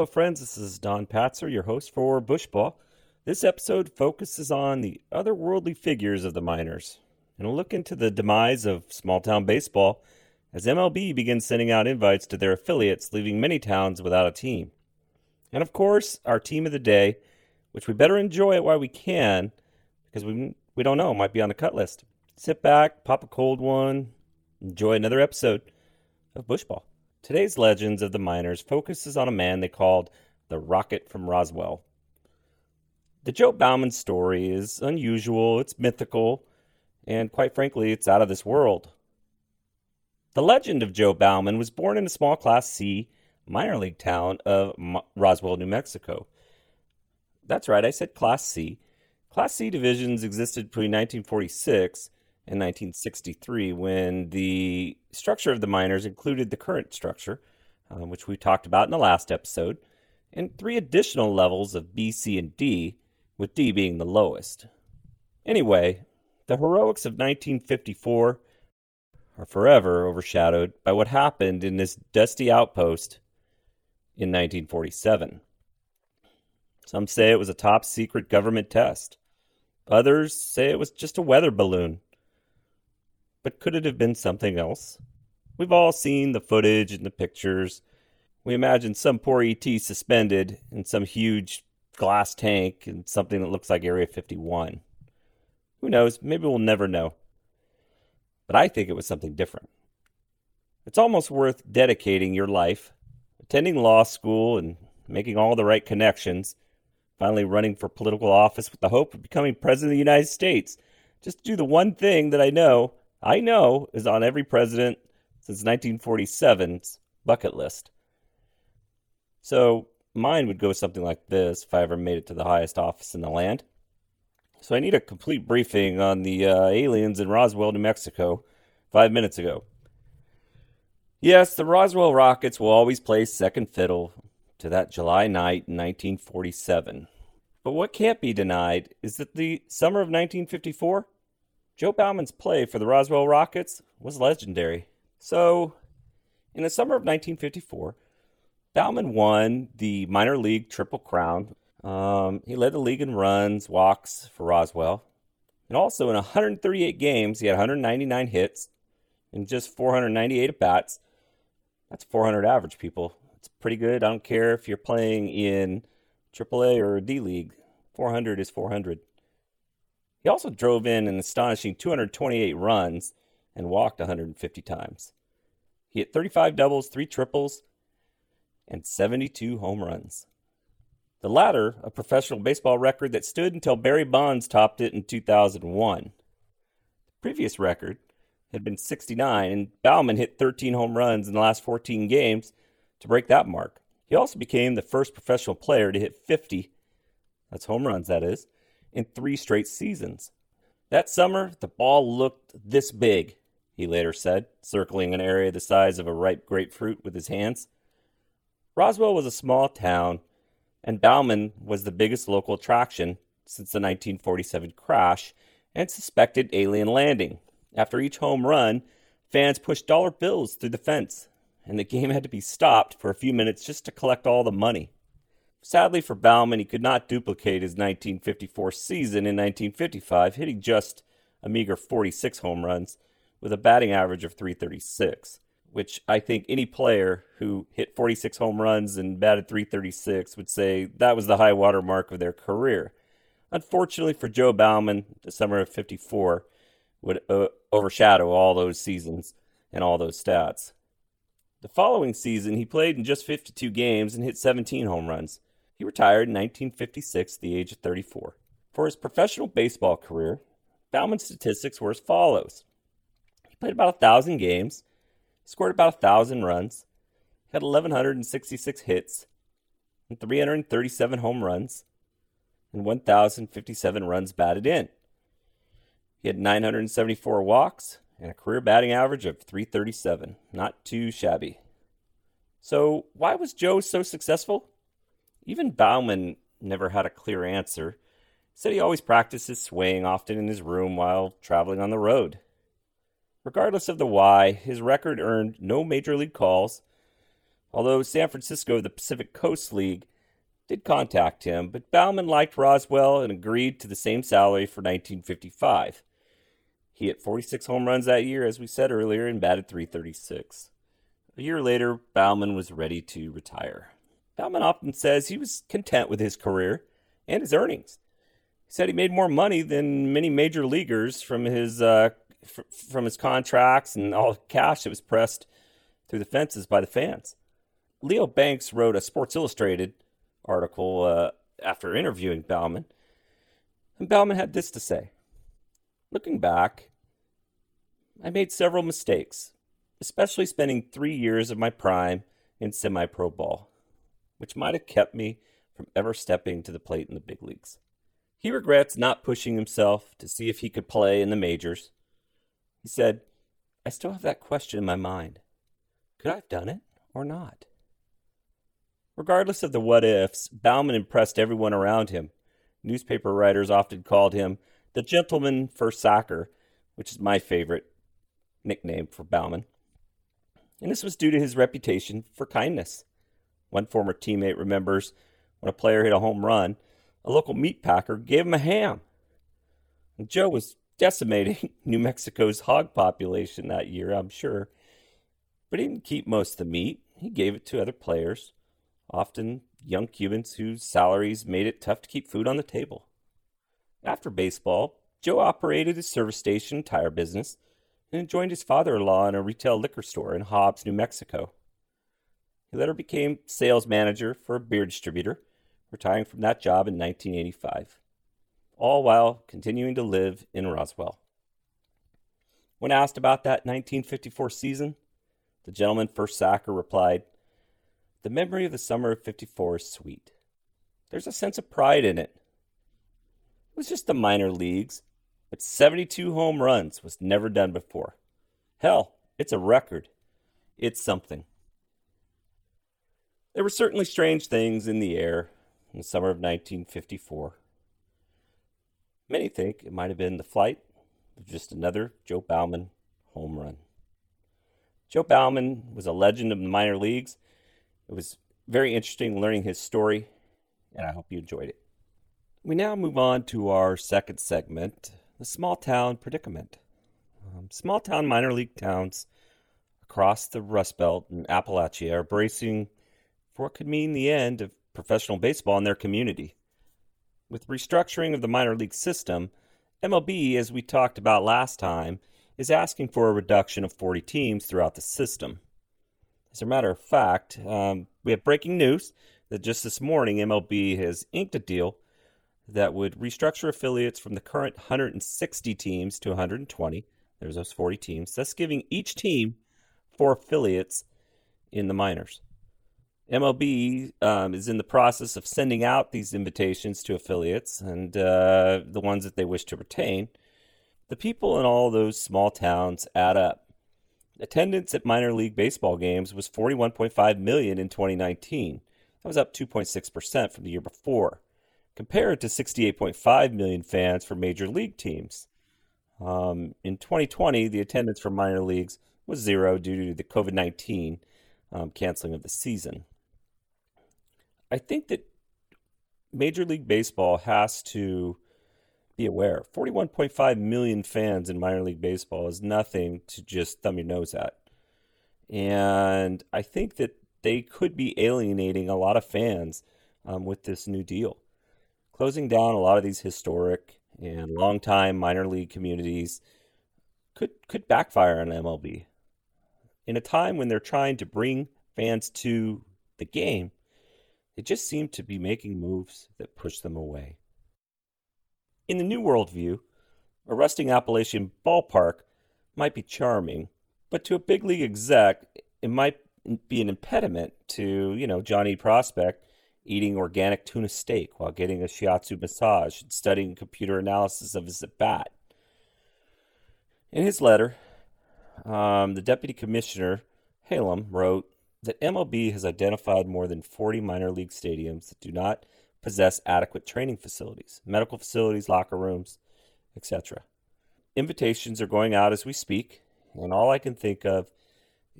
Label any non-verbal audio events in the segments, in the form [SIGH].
Hello, friends. This is Don Patzer, your host for Bushball. This episode focuses on the otherworldly figures of the minors, and we'll look into the demise of small town baseball as MLB begins sending out invites to their affiliates, leaving many towns without a team. And of course, our team of the day, which we better enjoy it while we can, because we we don't know, might be on the cut list. Sit back, pop a cold one, enjoy another episode of Bushball. Today's Legends of the Minors focuses on a man they called the Rocket from Roswell. The Joe Bauman story is unusual, it's mythical, and quite frankly, it's out of this world. The legend of Joe Bauman was born in a small Class C minor league town of Roswell, New Mexico. That's right, I said Class C. Class C divisions existed between 1946 and 1963 when the structure of the minors included the current structure, uh, which we talked about in the last episode, and three additional levels of B, C, and D, with D being the lowest. Anyway, the heroics of 1954 are forever overshadowed by what happened in this dusty outpost in 1947. Some say it was a top secret government test. Others say it was just a weather balloon but could it have been something else? We've all seen the footage and the pictures. We imagine some poor ET suspended in some huge glass tank and something that looks like Area 51. Who knows? Maybe we'll never know. But I think it was something different. It's almost worth dedicating your life, attending law school and making all the right connections, finally running for political office with the hope of becoming President of the United States, just to do the one thing that I know I know is on every president since 1947's bucket list. So mine would go something like this if I ever made it to the highest office in the land. So I need a complete briefing on the uh, aliens in Roswell, New Mexico, five minutes ago. Yes, the Roswell Rockets will always play second fiddle to that July night in 1947. But what can't be denied is that the summer of 1954 Joe Bauman's play for the Roswell Rockets was legendary. So, in the summer of 1954, Bauman won the minor league Triple Crown. Um, he led the league in runs, walks for Roswell. And also in 138 games, he had 199 hits and just 498 at bats. That's 400 average, people. It's pretty good. I don't care if you're playing in AAA or D League. 400 is 400. He also drove in an astonishing 228 runs and walked 150 times. He hit 35 doubles, 3 triples, and 72 home runs. The latter, a professional baseball record that stood until Barry Bonds topped it in 2001. The previous record had been 69, and Bauman hit 13 home runs in the last 14 games to break that mark. He also became the first professional player to hit 50, that's home runs, that is, in three straight seasons. That summer, the ball looked this big, he later said, circling an area the size of a ripe grapefruit with his hands. Roswell was a small town, and Bauman was the biggest local attraction since the 1947 crash and suspected alien landing. After each home run, fans pushed dollar bills through the fence, and the game had to be stopped for a few minutes just to collect all the money. Sadly for Bauman, he could not duplicate his 1954 season in 1955, hitting just a meager 46 home runs with a batting average of 336, which I think any player who hit 46 home runs and batted 336 would say that was the high water mark of their career. Unfortunately for Joe Bauman, the summer of 54 would uh, overshadow all those seasons and all those stats. The following season, he played in just 52 games and hit 17 home runs. He retired in 1956 at the age of 34. For his professional baseball career, Bauman's statistics were as follows. He played about 1,000 games, scored about 1,000 runs, had 1,166 hits, and 337 home runs. and 1,057 runs batted in. He had 974 walks and a career batting average of 337. Not too shabby. So, why was Joe so successful? Even Bauman never had a clear answer. Said he always practiced his swing often in his room while traveling on the road. Regardless of the why, his record earned no major league calls, although San Francisco, the Pacific Coast League, did contact him, but Bauman liked Roswell and agreed to the same salary for 1955. He hit 46 home runs that year, as we said earlier, and batted 336. A year later, Bauman was ready to retire. Bauman often says he was content with his career and his earnings. He said he made more money than many major leaguers from his uh, f- from his contracts and all the cash that was pressed through the fences by the fans. Leo Banks wrote a Sports Illustrated article uh, after interviewing Bauman, and Bauman had this to say: Looking back, I made several mistakes, especially spending three years of my prime in semi pro ball, which might have kept me from ever stepping to the plate in the big leagues. He regrets not pushing himself to see if he could play in the majors. He said, I still have that question in my mind. Could I have done it or not? Regardless of the what ifs, Bauman impressed everyone around him. Newspaper writers often called him the gentleman first sacker, which is my favorite nickname for Bauman. And this was due to his reputation for kindness. One former teammate remembers when a player hit a home run, a local meat packer gave him a ham. And Joe was decimating [LAUGHS] New Mexico's hog population that year, I'm sure. But he didn't keep most of the meat. He gave it to other players, often young Cubans whose salaries made it tough to keep food on the table. After baseball, Joe operated his service station tire business and joined his father in law in a retail liquor store in Hobbs, New Mexico. He later became sales manager for a beer distributor, retiring from that job in 1985, all while continuing to live in Roswell. When asked about that 1954 season, the gentleman first sacker replied, The memory of the summer of 54 is sweet. There's a sense of pride in it. It was just the minor leagues, but 72 home runs was never done before. Hell, it's a record. It's something. There were certainly strange things in the air in the summer of 1954. Many think it might have been the flight of just another Joe Bauman home run. Joe Bauman was a legend of the minor leagues. It was very interesting learning his story, and I hope you enjoyed it. We now move on to our second segment the small town predicament. Um, small town minor league towns across the Rust Belt and Appalachia are bracing for what could mean the end of professional baseball in their community. With restructuring of the minor league system, MLB, as we talked about last time, is asking for a reduction of 40 teams throughout the system. As a matter of fact, um, we have breaking news that just this morning MLB has inked a deal that would restructure affiliates from the current 160 teams to 120. There's those 40 teams, thus giving each team four affiliates in the minors. MLB um, is in the process of sending out these invitations to affiliates and uh, the ones that they wish to retain. The people in all those small towns add up. Attendance at minor league baseball games was 41.5 million in 2019. That was up 2.6% from the year before compared to 68.5 million fans for major league teams. Um, in 2020, the attendance for minor leagues was zero due to the COVID 19 um, canceling of the season. I think that Major League Baseball has to be aware 41.5 million fans in minor league baseball is nothing to just thumb your nose at. And I think that they could be alienating a lot of fans um, with this new deal closing down a lot of these historic and long-time minor league communities could could backfire on MLB. In a time when they're trying to bring fans to the game, they just seemed to be making moves that pushed them away. In the new worldview, a rusting Appalachian ballpark might be charming, but to a big league exec, it might be an impediment to, you know, Johnny Prospect eating organic tuna steak while getting a shiatsu massage and studying computer analysis of his at bat. In his letter, um, the deputy commissioner, Halem, wrote that MLB has identified more than 40 minor league stadiums that do not possess adequate training facilities, medical facilities, locker rooms, etc. Invitations are going out as we speak, and all I can think of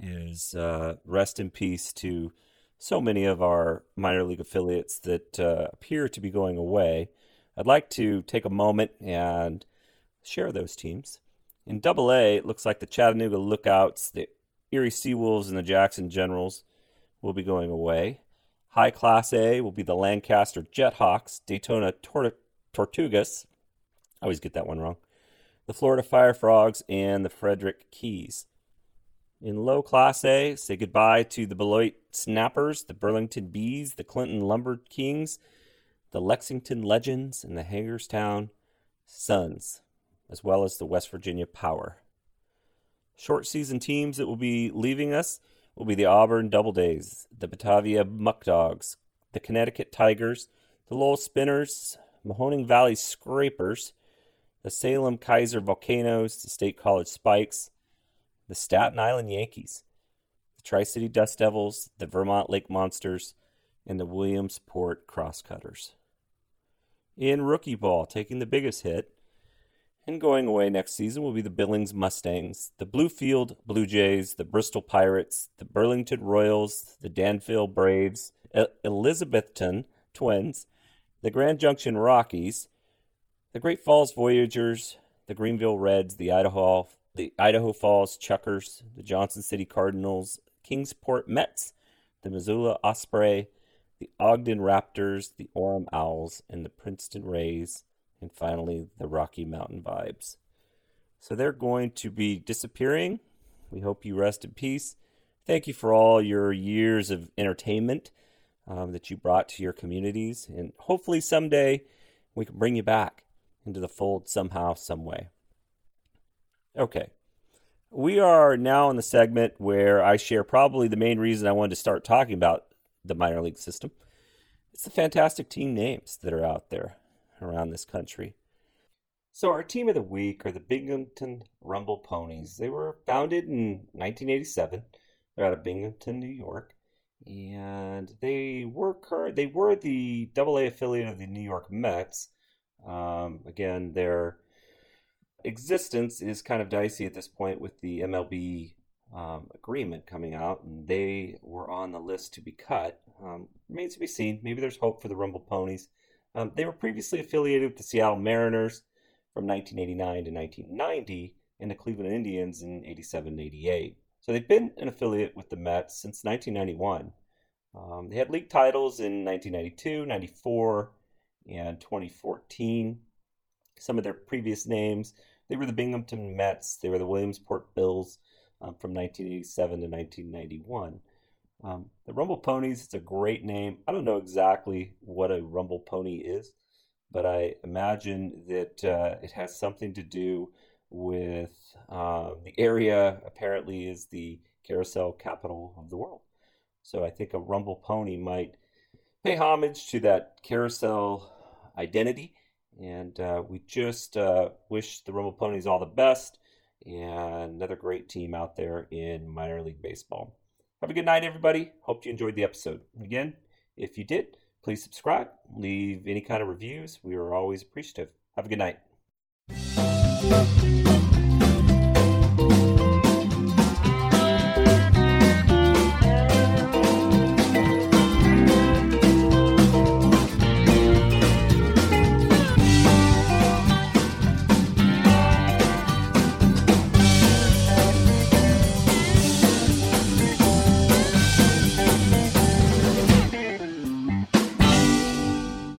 is uh, rest in peace to so many of our minor league affiliates that uh, appear to be going away. I'd like to take a moment and share those teams. In Double A, it looks like the Chattanooga Lookouts, the Erie Seawolves, and the Jackson Generals will be going away. High Class A will be the Lancaster Jethawks, Daytona Tor- Tortugas. I always get that one wrong. The Florida Fire Frogs and the Frederick Keys. In low Class A, say goodbye to the Beloit Snappers, the Burlington Bees, the Clinton Lumber Kings, the Lexington Legends, and the Hagerstown Suns, as well as the West Virginia Power. Short season teams that will be leaving us will be the Auburn Doubledays, the Batavia Muck Dogs, the Connecticut Tigers, the Lowell Spinners, Mahoning Valley Scrappers, the Salem Keizer Volcanoes, the State College Spikes, the Staten Island Yankees, the Tri City Dust Devils, the Vermont Lake Monsters, and the Williamsport Crosscutters. In rookie ball, taking the biggest hit and going away next season will be the Billings Mustangs, the Bluefield Blue Jays, the Bristol Pirates, the Burlington Royals, the Danville Braves, Elizabethton Twins, the Grand Junction Rockies, the Great Falls Voyagers, the Greeneville Reds, the Idaho the Idaho Falls Chukars, the Johnson City Cardinals, Kingsport Mets, the Missoula Osprey, the Ogden Raptors, the Orem Owls, and the Princeton Rays, and finally the Rocky Mountain Vibes. So they're going to be disappearing. We hope you rest in peace. Thank you for all your years of entertainment um, that you brought to your communities, and hopefully someday we can bring you back into the fold somehow, some way. Okay. We are now in the segment where I share probably the main reason I wanted to start talking about the minor league system. It's the fantastic team names that are out there around this country. So, our team of the week are the Binghamton Rumble Ponies. They were founded in 1987. They're out of Binghamton, New York, and they were current. They were the AA affiliate of the New York Mets. Um, again, they're existence is kind of dicey at this point with the MLB um, agreement coming out, and they were on the list to be cut. Um, remains to be seen. Maybe there's hope for the Rumble Ponies. Um, they were previously affiliated with the Seattle Mariners from 1989 to 1990 and the Cleveland Indians in 87 88. So they've been an affiliate with the Mets since 1991. Um, they had league titles in 1992, 94, and 2014. Some of their previous names they were the Binghamton Mets. They were the Williamsport Bills um, from 1987 to 1991. Um, the Rumble Ponies, it's a great name. I don't know exactly what a Rumble Pony is, but I imagine that uh, it has something to do with uh, the area apparently is the carousel capital of the world. So I think a Rumble Pony might pay homage to that carousel identity and uh, we just uh, wish the Rumble Ponies all the best and another great team out there in minor league baseball. Have a good night, everybody. Hope you enjoyed the episode. Again, if you did, please subscribe, leave any kind of reviews. We are always appreciative. Have a good night.